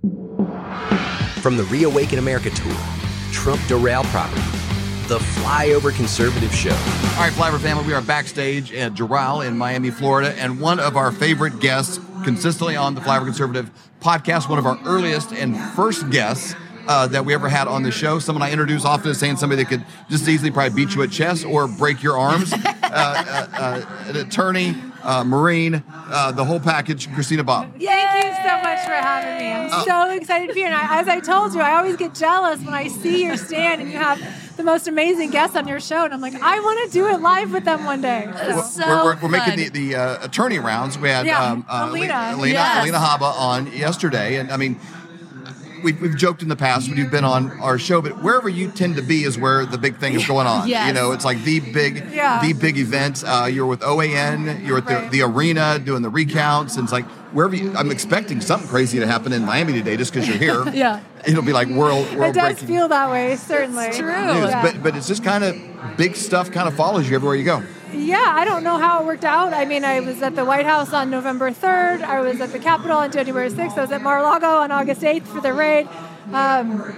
From the Reawaken America Tour, Trump Doral Property, the Flyover Conservative Show. All right, Flyover family, we are backstage at Doral in Miami, Florida, and one of our favorite guests consistently on the Flyover Conservative podcast, one of our earliest and first guests uh, that we ever had on the show. Someone I introduce often as saying somebody that could just easily probably beat you at chess or break your arms. uh, uh, uh, an attorney, uh, Marine, uh, the whole package, Christina Bobb. Thank you so much for having me. I'm so excited to be here. And I, as I told you, I always get jealous when I see your stand and you have the most amazing guests on your show. And I'm like, I want to do it live with them one day. So- So we're, we're, we're making the, the uh, attorney rounds. We had Yeah, um, uh, Alina. Alina, Yes. Alina Habba on yesterday, and I mean, we, we've joked in the past when you've been on our show, but wherever you tend to be is where the big thing is going on. Yes. You know, it's like the big, Yeah. the big event. Uh, you're with OAN, you're at the, Right. the arena doing the recounts, and it's like wherever you, I'm expecting something crazy to happen in Miami today just because you're here. Yeah. It'll be like world, world it does breaking feel that way, certainly. It's true. Yeah. But, but it's just kind of big stuff kind of follows you everywhere you go. Yeah, I don't know how it worked out. I mean, I was at the White House on November 3rd. I was at the Capitol on January 6th. I was at Mar-a-Lago on August 8th for the raid. Um,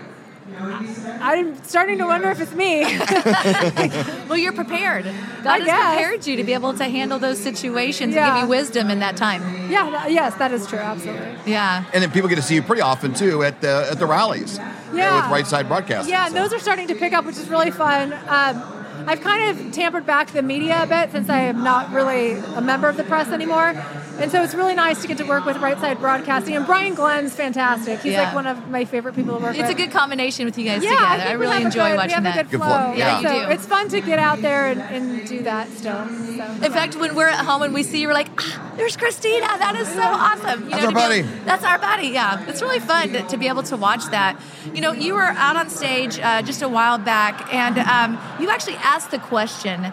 I'm starting to wonder if it's me. Well, you're prepared. God has prepared you to be able to handle those situations and give you wisdom in that time. yeah, that- yes, that is true. Absolutely. Yeah. And then people get to see you pretty often too at the at the rallies. uh, Yeah. with Right Side Broadcasting. Yeah, and so. those are starting to pick up, which is really fun. Um, I've kind of tampered back the media a bit since I am not really a member of the press anymore. And so it's really nice to get to work with Right Side Broadcasting. And Brian Glenn's fantastic. He's Yeah. like one of my favorite people to work It's with. It's a good combination with you guys yeah, together. I, I, think we really enjoy good, watching we have that. a good Good flow. flow, yeah. so you do. it's fun to get out there and, and do that still. So. In fact, when we're at home and we see you, we're like, ah, there's Christina. That is so awesome. You That's know, our to be- buddy. That's our buddy, yeah. It's really fun to, to be able to watch that. You know, you were out on stage uh, just a while back and um, you actually asked the question.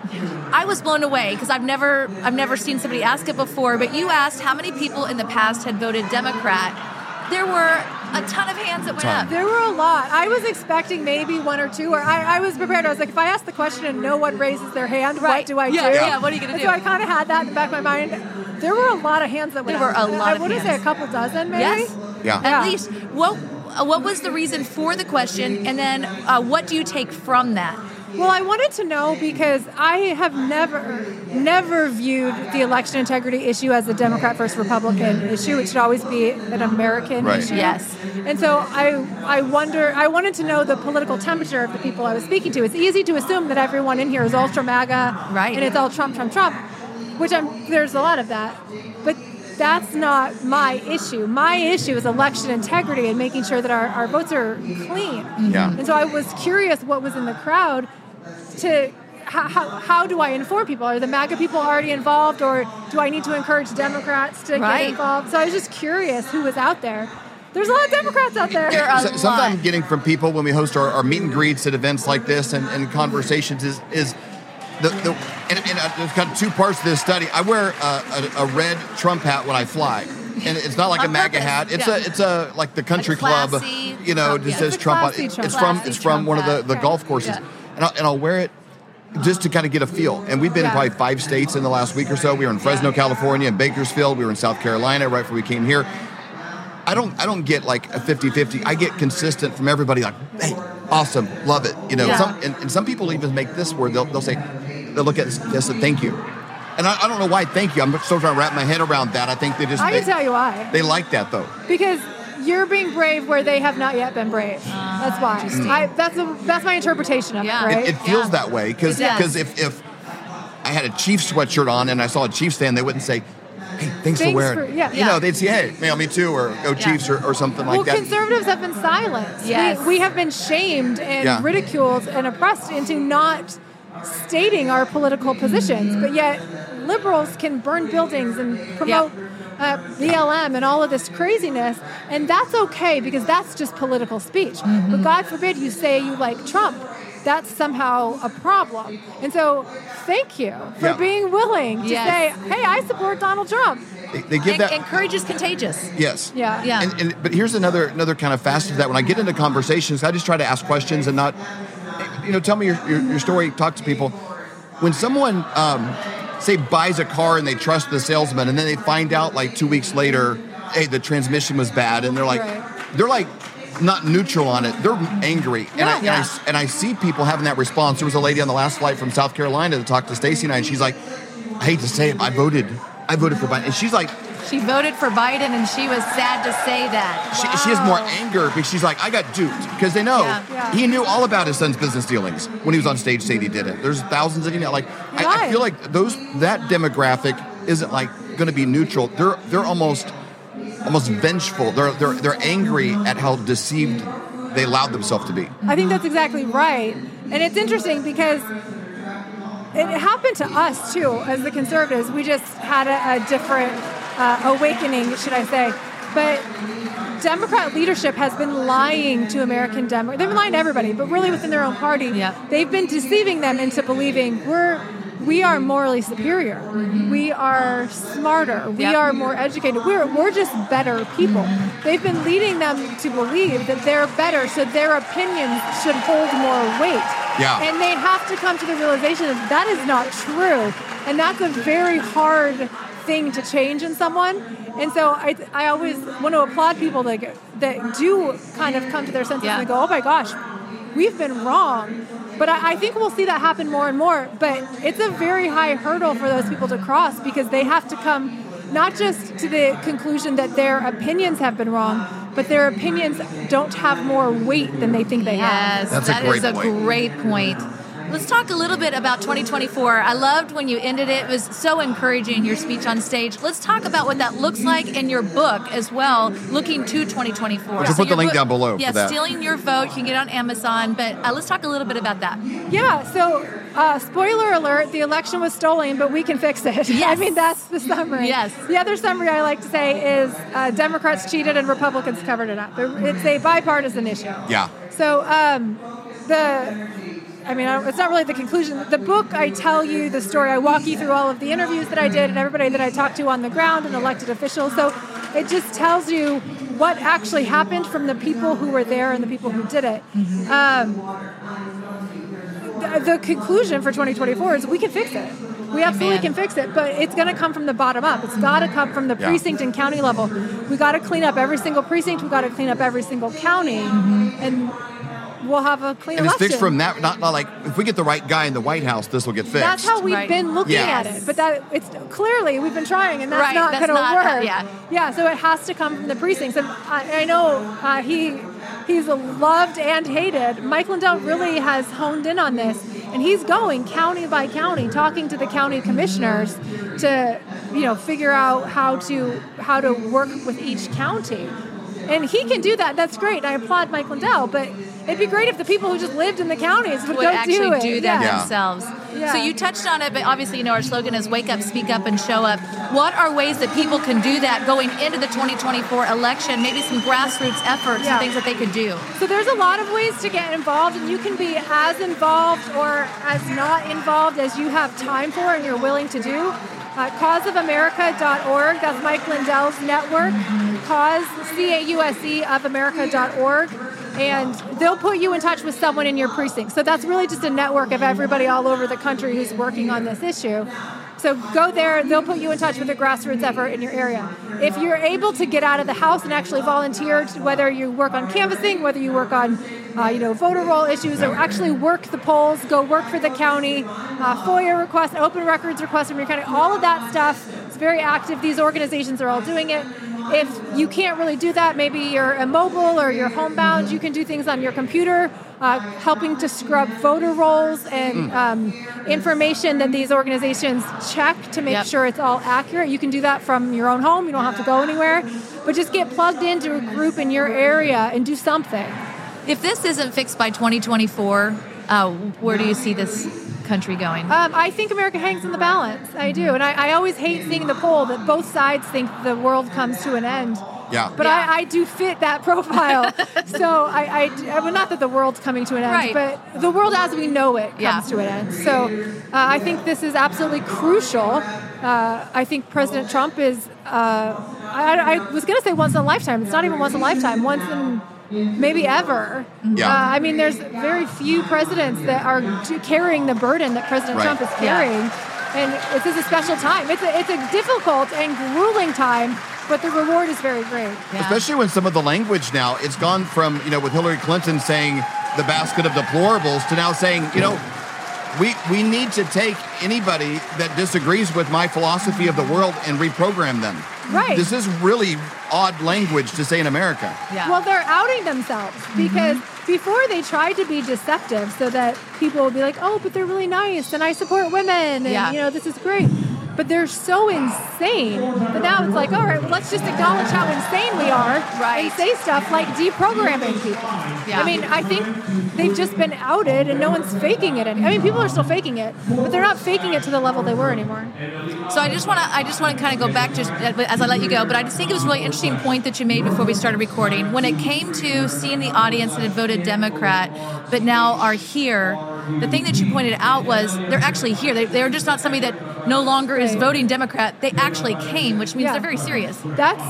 I was blown away because I've never, I've never seen somebody ask it before, but you asked how many people in the past had voted Democrat. There were a ton of hands that went Ton. up. There were a lot. I was expecting maybe one or two, or I, I was prepared. I was like, if I ask the question and no one raises their hand, what do I Yeah, do? yeah, what are you gonna do? So I kind of had that in the back of my mind. There were a lot of hands that went up. There were up. a lot I of want to say a couple dozen, maybe. Yes. Yeah. At Yeah. least, what uh, what was the reason for the question, and then uh, what do you take from that? Well, I wanted to know because I have never, never viewed the election integrity issue as a Democrat versus Republican issue. It should always be an American Right. issue. Yes. And so I, I wonder, I wanted to know the political temperature of the people I was speaking to. It's easy to assume that everyone in here is ultra MAGA, Right. And it's all Trump, Trump, Trump, which I'm. There's a lot of that, but. That's not my issue. My issue is election integrity and making sure that our, our votes are clean. Yeah. And so I was curious what was in the crowd to how, how, how do I inform people? Are the MAGA people already involved or do I need to encourage Democrats to Right. get involved? So I was just curious who was out there. There's a lot of Democrats out there. There So- something I'm getting from people when we host our, our meet and greets at events like this and, and conversations is is the, the and, and uh, there's kind of two parts to this study. I wear a, a, a red Trump hat when I fly. And it's not like a MAGA hat. It's yeah. a it's a like the country Like club, you know, Trump, just yeah. says It's Trump. on- classy It's from it's from one of the, the golf courses, Yeah. And, I'll, and I'll wear it just to kind of get a feel. And we've been in probably five states in the last week or so. We were in Fresno, California, and Bakersfield. We were in South Carolina right before we came here. I don't I don't get like a 50-50. I get consistent from everybody like, hey, awesome, love it. You know, Yeah. some and, and some people even make this word, they'll, they'll say, they'll look at this, this and thank you. And I, I don't know why thank you. I'm still trying to wrap my head around that. I think they just I they, can tell you why. they like that though. Because you're being brave where they have not yet been brave. that's why. I, that's the, that's my interpretation of Yeah. it, right? It, it feels Yeah. that way because because if if I had a Chiefs sweatshirt on and I saw a Chiefs fan, they wouldn't say, "Hey, thanks, for wearing." for- it." yeah. You Yeah. know, they'd say, "Hey, man, me too," or "Go Chiefs," or, or something like that. well, conservatives have been silenced. Yes. We, we have been shamed and Yeah. ridiculed and oppressed into not stating our political positions, but yet liberals can burn buildings and promote uh, BLM and all of this craziness, and that's okay because that's just political speech. Mm-hmm. But God forbid you say you like Trump. That's somehow a problem. And so, thank you for Yeah. being willing to Yes. say, hey, I support Donald Trump. they, they give And, that and courage is contagious. yes, Yeah. Yeah. And, and but here's another another kind of facet of that. When I get into conversations, I just try to ask questions and not, you know, tell me your your, your story. Talk to people. When someone um, say buys a car and they trust the salesman, and then they find out like two weeks later, hey, the transmission was bad, and they're like, Right. they're like not neutral on it. They're angry, and, I, and, I, Yeah. and I see people having that response. There was a lady on the last flight from South Carolina that talked to Stacy and I, and she's like, "I hate to say it, I voted, I voted for Biden," and she's like, She voted for Biden, and she was sad to say that. she, she has more anger because she's like, I got duped because they know Yeah. Yeah. he knew all about his son's business dealings when he was on stage saying he did it. There's thousands of he know. Like I, I feel like those that demographic isn't like going to be neutral. They're they're almost almost vengeful. They're they're they're angry at how deceived they allowed themselves to be. I think that's exactly right. And it's interesting because it happened to us too, as the conservatives. We just had a, a different uh, awakening, should I say. But Democrat leadership has been lying to American Democrats. They've been lying to everybody, but really within their own party. Yeah. They've been deceiving them into believing we're we are morally superior. We are smarter. We Yep. are more educated. We're, we're just better people. They've been leading them to believe that they're better, so their opinions should hold more weight. Yeah. And they have to come to the realization that that is not true. And that's a very hard thing to change in someone. And so I, I always want to applaud people that, that do kind of come to their senses Yeah. and go, oh my gosh, we've been wrong. But I, I think we'll see that happen more and more. But it's a very high hurdle for those people to cross because they have to come not just to the conclusion that their opinions have been wrong, but their opinions don't have more weight than they think they have. Yes, That's a that great is a point. great point. Let's talk a little bit about 2024. I loved when you ended it. It was so encouraging, your speech on stage. Let's talk about what that looks like in your book as well, looking to 2024. We'll put the your link down below for Yeah, that. Stealing Your Vote. You can get it on Amazon. But uh, let's talk a little bit about that. Yeah, so uh, spoiler alert, the election was stolen, but we can fix it. I mean, that's the summary. Yes. The other summary I like to say is uh, Democrats cheated and Republicans covered it up. It's a bipartisan issue. Yeah. So um, the, I mean, I- it's not really the conclusion. The book, I tell you the story. I walk you through all of the interviews that I did and everybody that I talked to on the ground and elected officials. So it just tells you what actually happened from the people who were there and the people who did it. Um, the, the conclusion for 2024 is we can fix it. We absolutely Amen. can fix it, but it's going to come from the bottom up. It's got to come from the Yeah. precinct and county level. We got to clean up every single precinct. We got to clean up every single county, and we'll have a clean And it's fixed from that. Not, not like if we get the right guy in the White House, this will get fixed. That's how we've Right. been looking Yeah. at it. But that it's clearly we've been trying, and that's Right, not going to not- work. yeah. yeah. So it has to come from the precincts, and I, I know uh, he he's loved and hated. Mike Lindell really has honed in on this, and he's going county by county, talking to the county commissioners to you know figure out how to how to work with each county. And he can do that. That's great. I applaud Mike Lindell, but it'd be great if the people who just lived in the counties would, would go actually do it. do that Yeah. themselves. Yeah. So you touched on it, but obviously, you know, our slogan is wake up, speak up, and show up. What are ways that people can do that going into the 2024 election? Maybe some grassroots efforts Yeah. and things that they could do. So there's a lot of ways to get involved, and you can be as involved or as not involved as you have time for and you're willing to do. Uh, causeofamerica.org, that's Mike Lindell's network. Cause, C-A-U-S-E of America.org. And they'll put you in touch with someone in your precinct. So that's really just a network of everybody all over the country who's working on this issue. So go there, they'll put you in touch with a grassroots effort in your area. If you're able to get out of the house and actually volunteer, whether you work on canvassing, whether you work on, uh, you know, voter roll issues, or actually work the polls, go work for the county, uh, FOIA requests, open records requests from your county, all of that stuff is very active. These organizations are all doing it. If you can't really do that, maybe you're immobile or you're homebound, you can do things on your computer, uh, helping to scrub voter rolls and um, information that these organizations check to make Yep. sure it's all accurate. You can do that from your own home. You don't have to go anywhere, but just get plugged into a group in your area and do something. If this isn't fixed by 2024, uh, where do you see this country going? Um, I think America hangs in the balance. I do. And I, I always hate seeing the poll that both sides think the world comes to an end. Yeah. But Yeah. I, I do fit that profile. so I, I, I well, not that the world's coming to an end, Right. but the world as we know it comes Yeah. to an end. So uh, I think this is absolutely crucial. Uh, I think President Trump is, uh, I, I was going to say once in a lifetime. It's not even once in a lifetime, once in maybe ever. Yeah. Uh, I mean, there's very few presidents that are carrying the burden that President Right. Trump is Yeah. carrying. And this is a special time. It's a, it's a difficult and grueling time, but the reward is very great. Yeah. Especially when some of the language now, it's gone from, you know, with Hillary Clinton saying the basket of deplorables to now saying, you know, we, we need to take anybody that disagrees with my philosophy of the world and reprogram them. Right. This is really odd language to say in America. Yeah. Well, they're outing themselves mm-hmm. because before they tried to be deceptive so that people would be like, oh, but they're really nice and I support women and, Yeah. you know, this is great. But they're so insane that now it's like, all right, well, let's just acknowledge how insane we are Right. and say stuff like deprogramming people. Yeah. I mean, I think they've just been outed and no one's faking it. Any- I mean, people are still faking it, but they're not faking it to the level they were anymore. So I just want to I just want to kind of go back just as I let you go, but I just think it was a really interesting point that you made before we started recording. When it came to seeing the audience that had voted Democrat, but now are here, the thing that you pointed out was they're actually here. They, they're just not somebody that no longer is voting Democrat. They actually came, which means Yeah. they're very serious. That's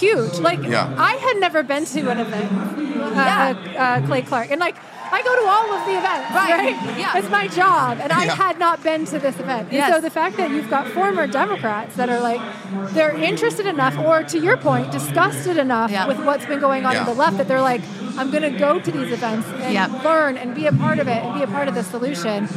huge. Like, Yeah. I had never been to an event, uh, Yeah. uh, Clay Clark, and like, I go to all of the events, Right. right? Yeah. It's my job, and I Yeah. had not been to this event. And Yes. so the fact that you've got former Democrats that are like, they're interested enough, or to your point, disgusted enough Yeah. with what's been going on Yeah. in the left that they're like, I'm going to go to these events and Yeah. learn and be a part of it and be a part of the solution.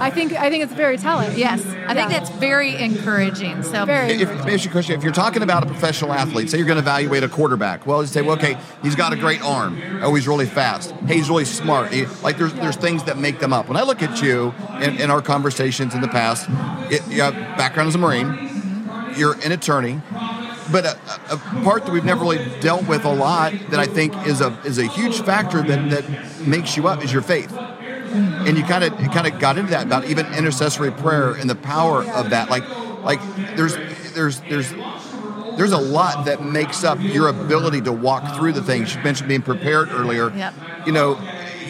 I think I think it's very telling. Yes, I think that's very encouraging. So Very. If, if, if, question, if you're talking about a professional athlete, say you're going to evaluate a quarterback, well, you say, well, okay, he's got a great arm. Oh, he's really fast. Hey, he's really smart. He- like there's there's things that make them up. When I look at you in, in our conversations in the past, it, you have background as a Marine, you're an attorney, but a, a part that we've never really dealt with a lot that I think is a is a huge factor that that makes you up is your faith. And you kind of kind of got into that about even intercessory prayer and the power of that. Like like there's there's there's there's a lot that makes up your ability to walk through the things. You mentioned being prepared earlier. Yep. You know,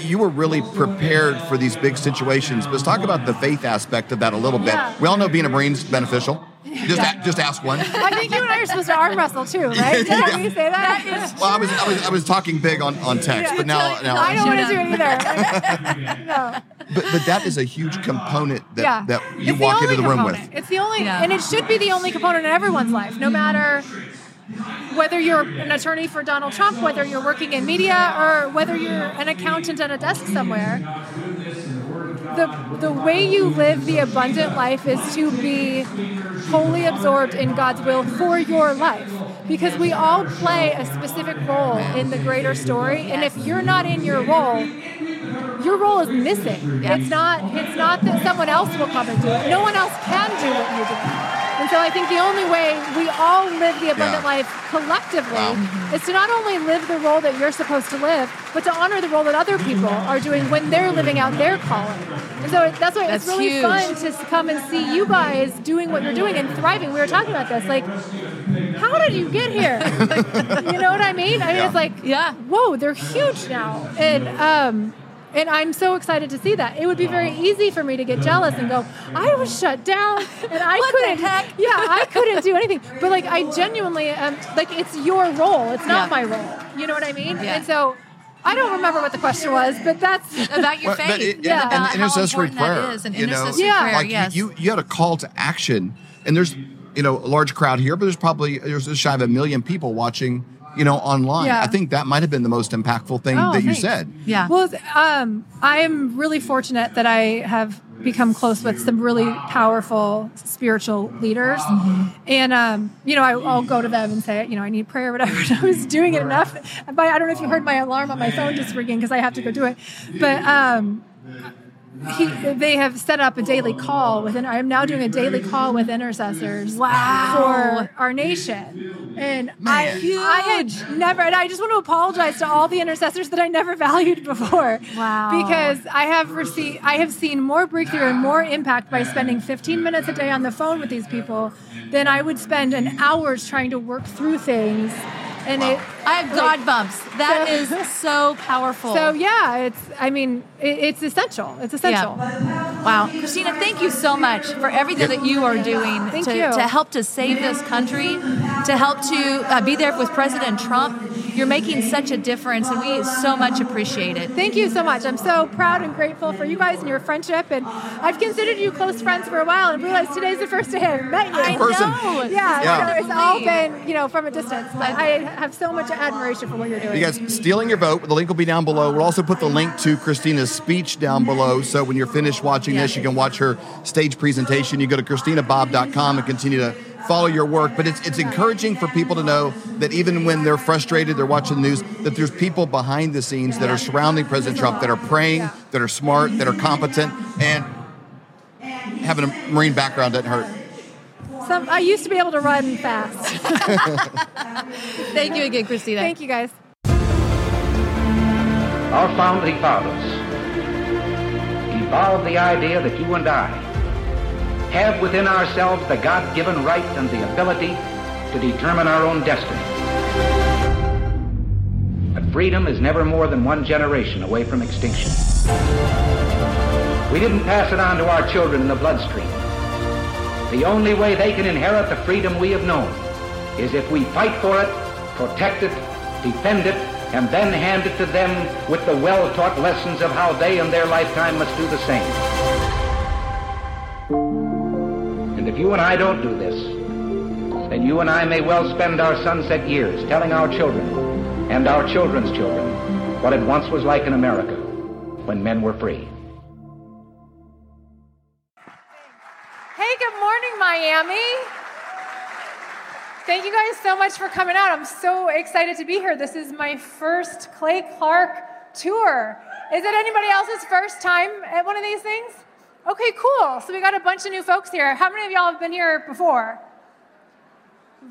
you were really prepared for these big situations. But let's talk about the faith aspect of that a little bit. Yeah. We all know being a Marine's beneficial. Just a, just ask one. I think you and I are supposed to arm wrestle too, right? Did we say that? Well, I was, I was I was talking big on, on text, but now now I don't want to do it either. no. but, but that is a huge component that, yeah. that you it's walk the into only the room component. with. It's the only, Yeah. and it should be the only component in everyone's life, no matter whether you're an attorney for Donald Trump, whether you're working in media, or whether you're an accountant at a desk somewhere. The, the way you live the abundant life is to be wholly absorbed in God's will for your life. Because we all play a specific role in the greater story. And if you're not in your role, your role is missing. Yeah. It's not it's not that someone else will come and do it. No one else can do what you do. And so I think the only way we all live the abundant Yeah. life collectively Wow. is to not only live the role that you're supposed to live, but to honor the role that other people are doing when they're living out their calling. And so that's why That's it's really huge. fun to come and see you guys doing what you're doing and thriving. We were talking about this, like, how did you get here? you know what I mean? I mean, Yeah. it's like, Yeah. whoa, they're huge now, and um, and I'm so excited to see that. It would be very easy for me to get jealous and go, I was shut down, and I What couldn't. heck? Yeah, I couldn't do anything. But like, I genuinely am. Like, it's your role. It's not Yeah. my role. You know what I mean? Yeah. And so. I don't remember what the question was, but that's about your Well, faith. but it- Yeah. and, about and intercessory how important prayer. that is, and you know, intercessory Yeah. prayer, like yes. you, you had a call to action, and there's you know a large crowd here, but there's probably there's just shy of a million people watching. You know, online. Yeah. I think that might have been the most impactful thing Oh, that you thanks. said. yeah. Well, um, I am really fortunate that I have become close with some really powerful spiritual leaders, and um, you know, I, I'll go to them and say, you know, I need prayer, or whatever. And I was doing it enough. By I don't know if you heard my alarm on my phone just ringing because I have to go do it, but. Um, he, they have set up a daily call with. I am now doing a daily call with intercessors Wow. for our nation, and I, Man. I had never. And I just want to apologize to all the intercessors that I never valued before. Wow. Because I have received, I have seen more breakthrough and more impact by spending 15 minutes a day on the phone with these people than I would spend an hours trying to work through things. And it, I have God bumps. That So- is so powerful. so yeah, it's. I mean, it, it's essential. It's essential. Wow. Christina, thank you so much for everything that you are doing Thank to, you. to help to save this country, to help to uh, be there with President Trump. you're making such a difference, and we so much appreciate it. Thank you so much. I'm so proud and grateful for you guys and your friendship. And I've considered you close friends for a while, and realized today's the first day I've met you. I person. know. Yeah, Yeah. so it's all been, you know, from a distance. But I have so much admiration for what you're doing. You guys, stealing your vote. The link will be down below. We'll also put the link to Christina's speech down below. So when you're finished watching this, you can watch her stage presentation. You go to ChristinaBobb.com and continue to follow your work. But it's it's encouraging for people to know that even when they're frustrated, they're watching the news, that there's people behind the scenes that are surrounding President Trump that are praying, that are smart, that are competent, and having a Marine background doesn't hurt. Some, I used to be able to run fast. Thank you again, Christina. Thank you guys. Our founding fathers evolved the idea that you and I have within ourselves the God given right and the ability to determine our own destiny. But freedom is never more than one generation away from extinction. We didn't pass it on to our children in the bloodstream. The only way they can inherit the freedom we have known is if we fight for it, protect it, defend it, and then hand it to them with the well-taught lessons of how they in their lifetime must do the same. And if you and I don't do this, then you and I may well spend our sunset years telling our children and our children's children what it once was like in America when men were free. Miami. Thank you guys so much for coming out. I'm so excited to be here. This is my first Clay Clark tour. Is it anybody else's first time at one of these things? Okay, cool. So we got a bunch of new folks here. How many of y'all have been here before?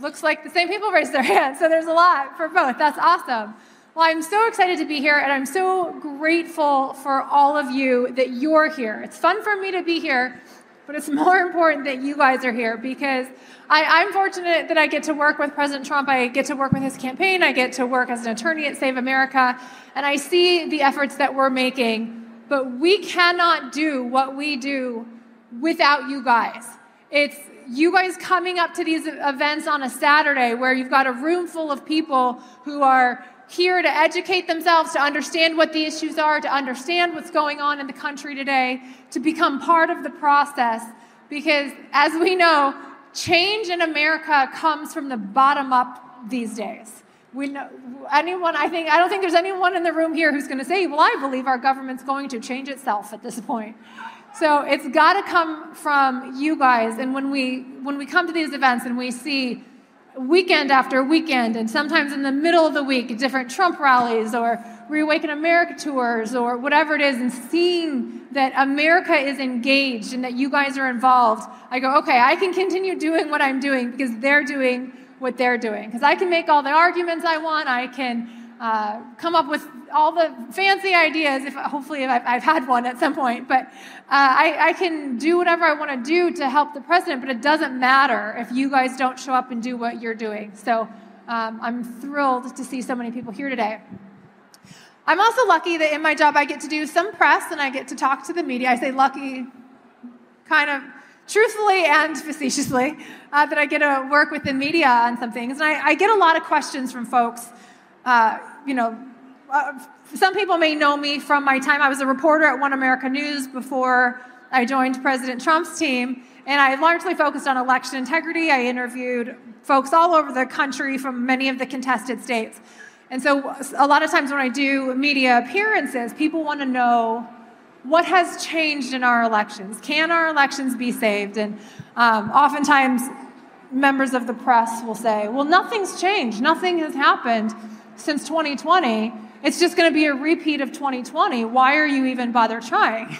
Looks like the same people raised their hands, so there's a lot for both. That's awesome. Well, I'm so excited to be here, and I'm so grateful for all of you that you're here. It's fun for me to be here, but it's more important that you guys are here because I, am fortunate that I get to work with President Trump. I get to work with his campaign. I get to work as an attorney at Save America, and I see the efforts that we're making. But we cannot do what we do without you guys. It's you guys coming up to these events on a Saturday where you've got a room full of people who are here to educate themselves, to understand what the issues are, to understand what's going on in the country today, to become part of the process. Because as we know, change in America comes from the bottom up these days. We know anyone, I think, I don't think there's anyone in the room here who's going to say, well, I believe our government's going to change itself at this point. So it's got to come from you guys. And when we when we come to these events and we see weekend after weekend, and sometimes in the middle of the week, different Trump rallies or Reawaken America tours or whatever it is, and seeing that America is engaged and that you guys are involved, I go, okay, I can continue doing what I'm doing because they're doing what they're doing. Because I can make all the arguments I want, I can uh, come up with all the fancy ideas. If hopefully if I've, I've, had one at some point, but uh, I, I, can do whatever I want to do to help the president. But it doesn't matter if you guys don't show up and do what you're doing. So um, I'm thrilled to see so many people here today. I'm also lucky that in my job I get to do some press and I get to talk to the media. I say lucky, kind of truthfully and facetiously, uh, that I get to work with the media on some things. And I, I get a lot of questions from folks. Uh, you know, uh, some people may know me from my time. I was a reporter at One America News before I joined President Trump's team. And I largely focused on election integrity. I interviewed folks all over the country from many of the contested states. And so, a lot of times when I do media appearances, people want to know what has changed in our elections. Can our elections be saved? And um, oftentimes, members of the press will say, well, nothing's changed. Nothing has happened since 2020. It's just going to be a repeat of 2020. Why are you even bother trying?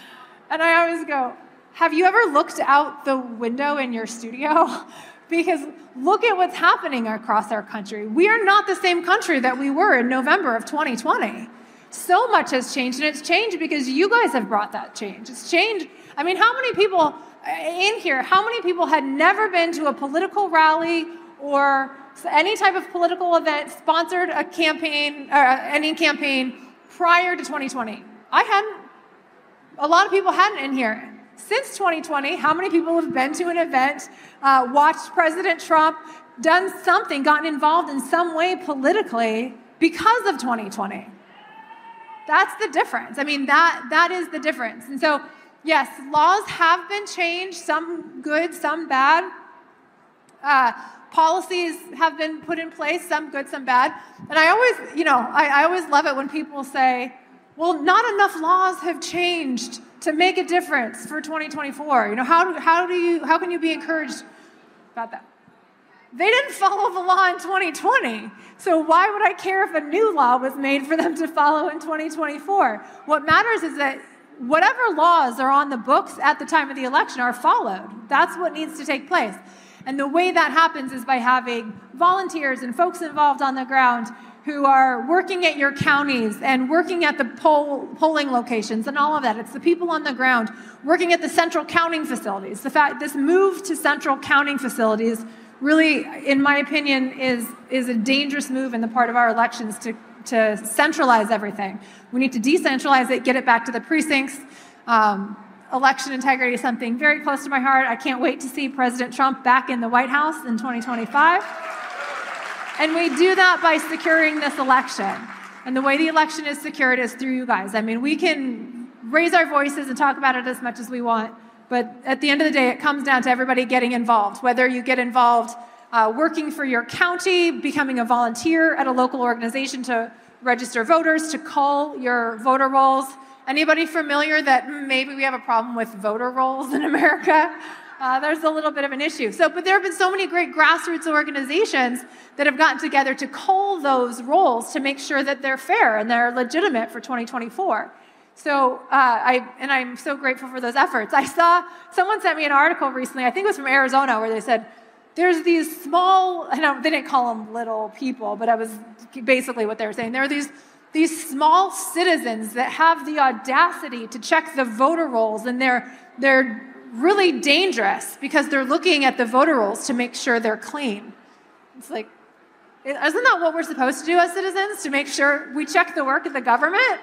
and I always go, have you ever looked out the window in your studio? because look at what's happening across our country. We are not the same country that we were in November of 2020. So much has changed, and it's changed because you guys have brought that change. It's changed. I mean, how many people uh, in here, how many people had never been to a political rally or any type of political event, sponsored a campaign, or any campaign prior to 2020? I hadn't. A lot of people hadn't in here. Since 2020, how many people have been to an event, uh, watched President Trump done something, gotten involved in some way politically because of 2020. That's the difference. I mean, that, that is the difference. And so, yes, laws have been changed, some good, some bad. Uh, policies have been put in place, some good, some bad. And I always, you know, I, I always love it when people say, well, not enough laws have changed to make a difference for 2024. You know, how, do, how, do you, how can you be encouraged about that? They didn't follow the law in 2020. So why would I care if a new law was made for them to follow in 2024? What matters is that whatever laws are on the books at the time of the election are followed. That's what needs to take place. And the way that happens is by having volunteers and folks involved on the ground who are working at your counties and working at the poll, polling locations and all of that. It's the people on the ground working at the central counting facilities. The fact this move to central counting facilities really, in my opinion, is, is a dangerous move in the part of our elections to, to centralize everything. We need to decentralize it, get it back to the precincts. Um, election integrity is something very close to my heart. I can't wait to see President Trump back in the White House in 2025. And we do that by securing this election. And the way the election is secured is through you guys. I mean, we can raise our voices and talk about it as much as we want, but at the end of the day, it comes down to everybody getting involved, whether you get involved uh, working for your county, becoming a volunteer at a local organization to register voters, to call your voter rolls. Anybody familiar that maybe we have a problem with voter rolls in America? Uh, there's a little bit of an issue. So, but there have been so many great grassroots organizations that have gotten together to cull those rolls to make sure that they're fair and they're legitimate for 2024. So, uh, I, and I'm so grateful for those efforts. I saw someone sent me an article recently, I think it was from Arizona, where they said, there's these small, I they didn't call them little people, but I was basically what they were saying. There are these, these small citizens that have the audacity to check the voter rolls, and they're, they're really dangerous because they're looking at the voter rolls to make sure they're clean. It's like, isn't that what we're supposed to do as citizens? To make sure we check the work of the government?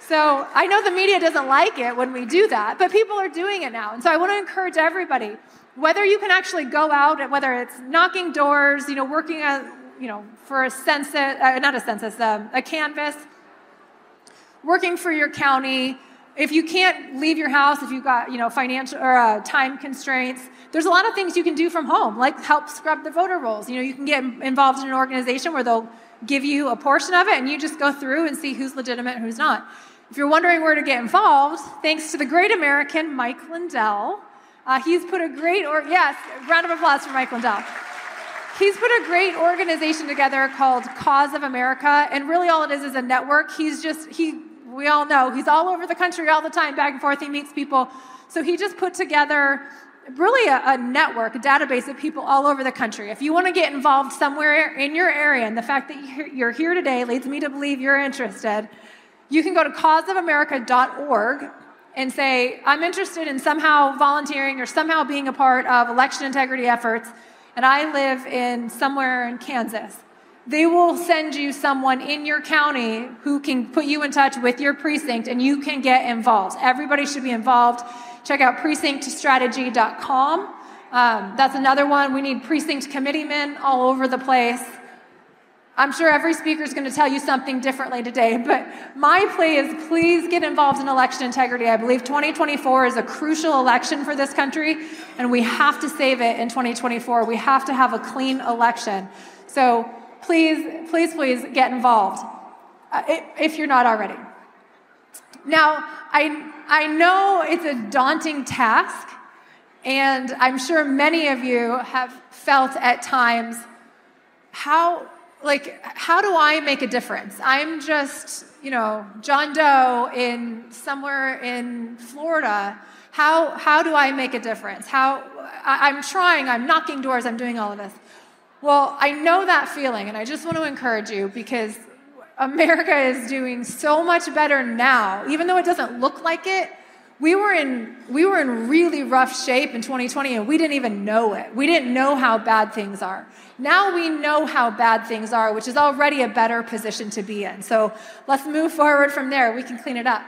So I know the media doesn't like it when we do that, but people are doing it now. And so I want to encourage everybody, whether you can actually go out, whether it's knocking doors, you know, working at, you know, for a census, uh, not a census, um, a canvas, working for your county. If you can't leave your house, if you've got, you know, financial or uh, time constraints, there's a lot of things you can do from home, like help scrub the voter rolls. You know, you can get involved in an organization where they'll give you a portion of it and you just go through and see who's legitimate, who's not. If you're wondering where to get involved, thanks to the great American Mike Lindell, uh, he's put a great, or yes, round of applause for Mike Lindell. He's put a great organization together called Cause of America, and really all it is is a network. He's just, he, we all know, he's all over the country all the time, back and forth, he meets people. So he just put together really a, a, network, a database of people all over the country. If you want to get involved somewhere in your area, and the fact that you're here today leads me to believe you're interested, you can go to causeofamerica.org and say, I'm interested in somehow volunteering or somehow being a part of election integrity efforts, and I live in somewhere in Kansas. They will send you someone in your county who can put you in touch with your precinct and you can get involved. Everybody should be involved. Check out precinctstrategy.com. Um, that's another one. We need precinct committeemen all over the place. I'm sure every speaker is going to tell you something differently today, but my plea is please get involved in election integrity. I believe 2024 is a crucial election for this country, and we have to save it in 2024. We have to have a clean election. So please, please, please get involved uh, if you're not already. Now, I, I know it's a daunting task, and I'm sure many of you have felt at times how like, how do I make a difference? I'm just, you know, John Doe in somewhere in Florida. How, how do I make a difference? How, I, I'm trying, I'm knocking doors, I'm doing all of this. Well, I know that feeling, and I just want to encourage you because America is doing so much better now, even though it doesn't look like it we were in we were in really rough shape in 2020 and we didn't even know it we didn't know how bad things are now we know how bad things are which is already a better position to be in. So let's move forward from there. We can clean it up.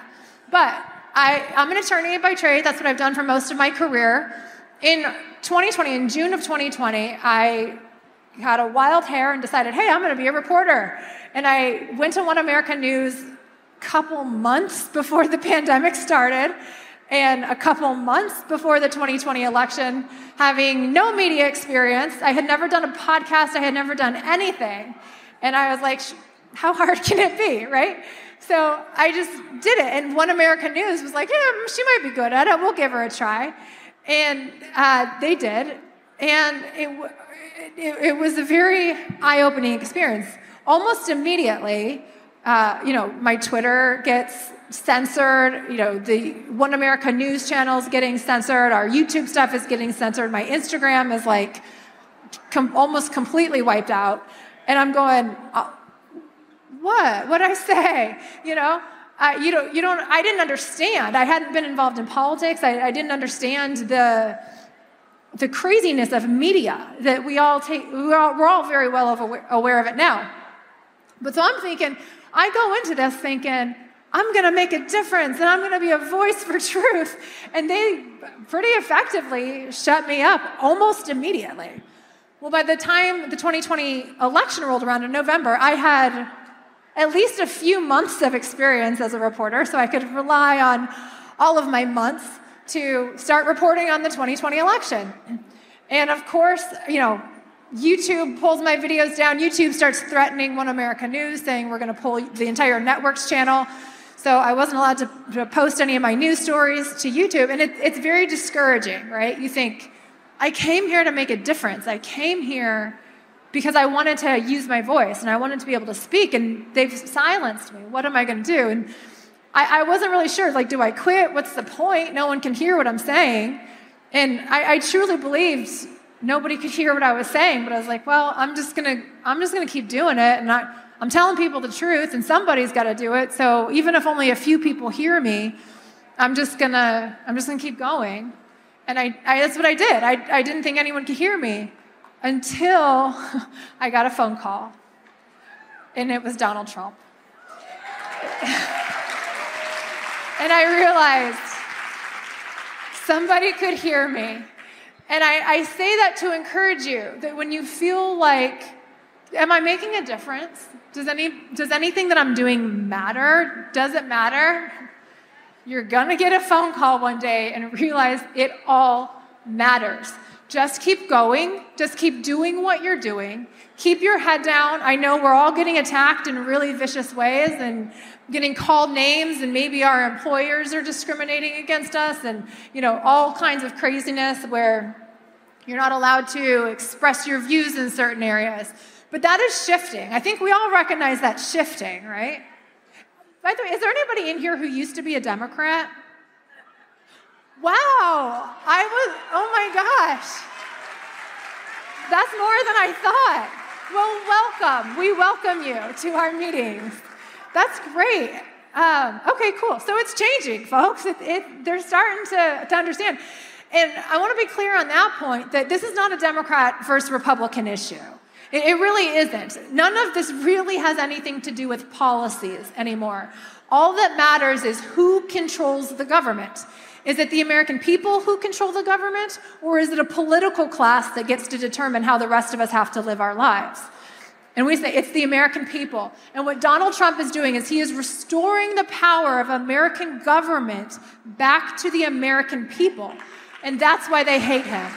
But I, i'm an attorney by trade. That's what i've done for most of my career. In 2020 in june of 2020 i had a wild hair and decided, hey, I'm going to be a reporter. And I went to One America News a couple months before the pandemic started and a couple months before the 2020 election, having no media experience. I had never done a podcast, I had never done anything. And I was like, how hard can it be, right? So I just did it. And One American News was like, yeah, she might be good at it. We'll give her a try. And uh, they did. And it, it, it was a very eye opening experience. Almost immediately, uh, you know, my Twitter gets censored. You know, the One America News channel is getting censored. Our YouTube stuff is getting censored. My Instagram is like com- almost completely wiped out. And I'm going, uh, what? What did I say? You know, uh, you don't, you don't, I didn't understand. I hadn't been involved in politics. I, I didn't understand the, the craziness of media that we all take, we're all, we're all very well aware of it now. But so I'm thinking, I go into this thinking, I'm going to make a difference and I'm going to be a voice for truth. And they pretty effectively shut me up almost immediately. Well, by the time the 2020 election rolled around in November, I had at least a few months of experience as a reporter, so I could rely on all of my months to start reporting on the 2020 election. And of course, you know, YouTube pulls my videos down. YouTube starts threatening One America News, saying we're going to pull the entire network's channel. So I wasn't allowed to, to post any of my news stories to YouTube. And it, it's very discouraging, right? You think, I came here to make a difference. I came here because I wanted to use my voice and I wanted to be able to speak, and they've silenced me. What am I going to do? And I, I, wasn't really sure. Like, do I quit? What's the point? No one can hear what I'm saying. And I, I truly believed nobody could hear what I was saying, but I was like, well, I'm just gonna, I'm just gonna keep doing it, and I, I'm telling people the truth, and somebody's got to do it. So even if only a few people hear me, I'm just gonna, I'm just gonna keep going. And I, I that's what I did. I, I didn't think anyone could hear me until I got a phone call, and it was Donald Trump. and I realized somebody could hear me. And I, I say that to encourage you that when you feel like, am I making a difference? Does, any, does anything that I'm doing matter? Does it matter? You're gonna get a phone call one day and realize it all matters. Just keep going, just keep doing what you're doing. Keep your head down. I know we're all getting attacked in really vicious ways and getting called names and maybe our employers are discriminating against us and you know all kinds of craziness where you're not allowed to express your views in certain areas. But that is shifting. I think we all recognize that shifting, right? By the way, is there anybody in here who used to be a Democrat? Wow, I was, oh my gosh. That's more than I thought. Well, welcome. We welcome you to our meetings. That's great. Um, okay, cool. So it's changing, folks. It, it, they're starting to, to understand. And I want to be clear on that point that this is not a Democrat versus Republican issue. It, it really isn't. None of this really has anything to do with policies anymore. All that matters is who controls the government. Is it the American people who control the government, or is it a political class that gets to determine how the rest of us have to live our lives? And we say it's the American people. And what Donald Trump is doing is he is restoring the power of American government back to the American people. And that's why they hate him.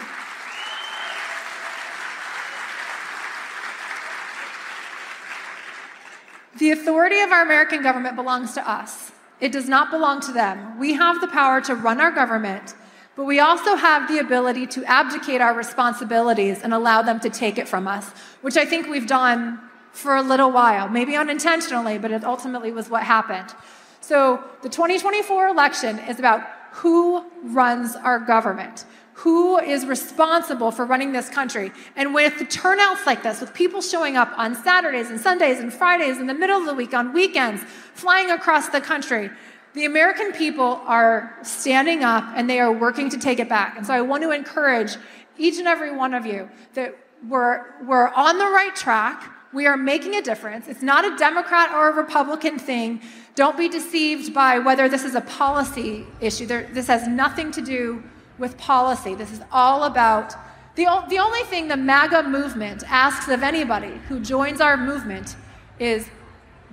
The authority of our American government belongs to us. It does not belong to them. We have the power to run our government, but we also have the ability to abdicate our responsibilities and allow them to take it from us, which I think we've done for a little while, maybe unintentionally, but it ultimately was what happened. So the 2024 election is about who runs our government who is responsible for running this country. And with the turnouts like this, with people showing up on Saturdays and Sundays and Fridays in the middle of the week, on weekends, flying across the country, the American people are standing up and they are working to take it back. And so I want to encourage each and every one of you that we're, we're on the right track. We are making a difference. It's not a Democrat or a Republican thing. Don't be deceived by whether this is a policy issue. There, this has nothing to do with policy. This is all about The, the only thing the MAGA movement asks of anybody who joins our movement is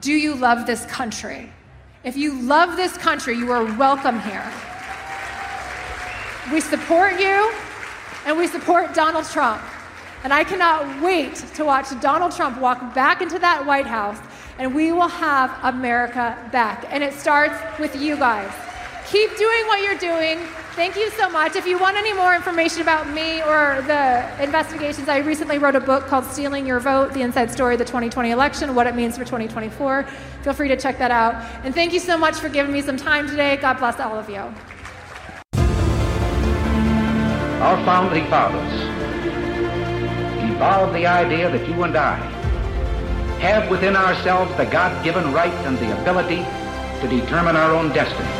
Do you love this country? If you love this country, you are welcome here. We support you and we support Donald Trump. And I cannot wait to watch Donald Trump walk back into that White House and we will have America back. And it starts with you guys. Keep doing what you're doing. Thank you so much. If you want any more information about me or the investigations, I recently wrote a book called Stealing Your Vote The Inside Story of the 2020 Election, What It Means for 2024. Feel free to check that out. And thank you so much for giving me some time today. God bless all of you. Our founding fathers evolved the idea that you and I have within ourselves the God given right and the ability to determine our own destiny.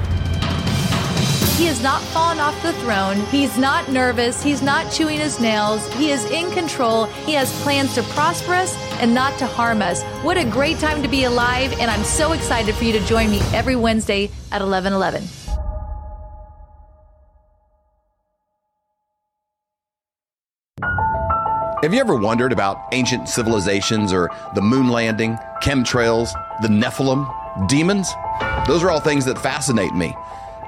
He has not fallen off the throne. He's not nervous. He's not chewing his nails. He is in control. He has plans to prosper us and not to harm us. What a great time to be alive, and I'm so excited for you to join me every Wednesday at 1111. Have you ever wondered about ancient civilizations or the moon landing, chemtrails, the Nephilim, demons? Those are all things that fascinate me.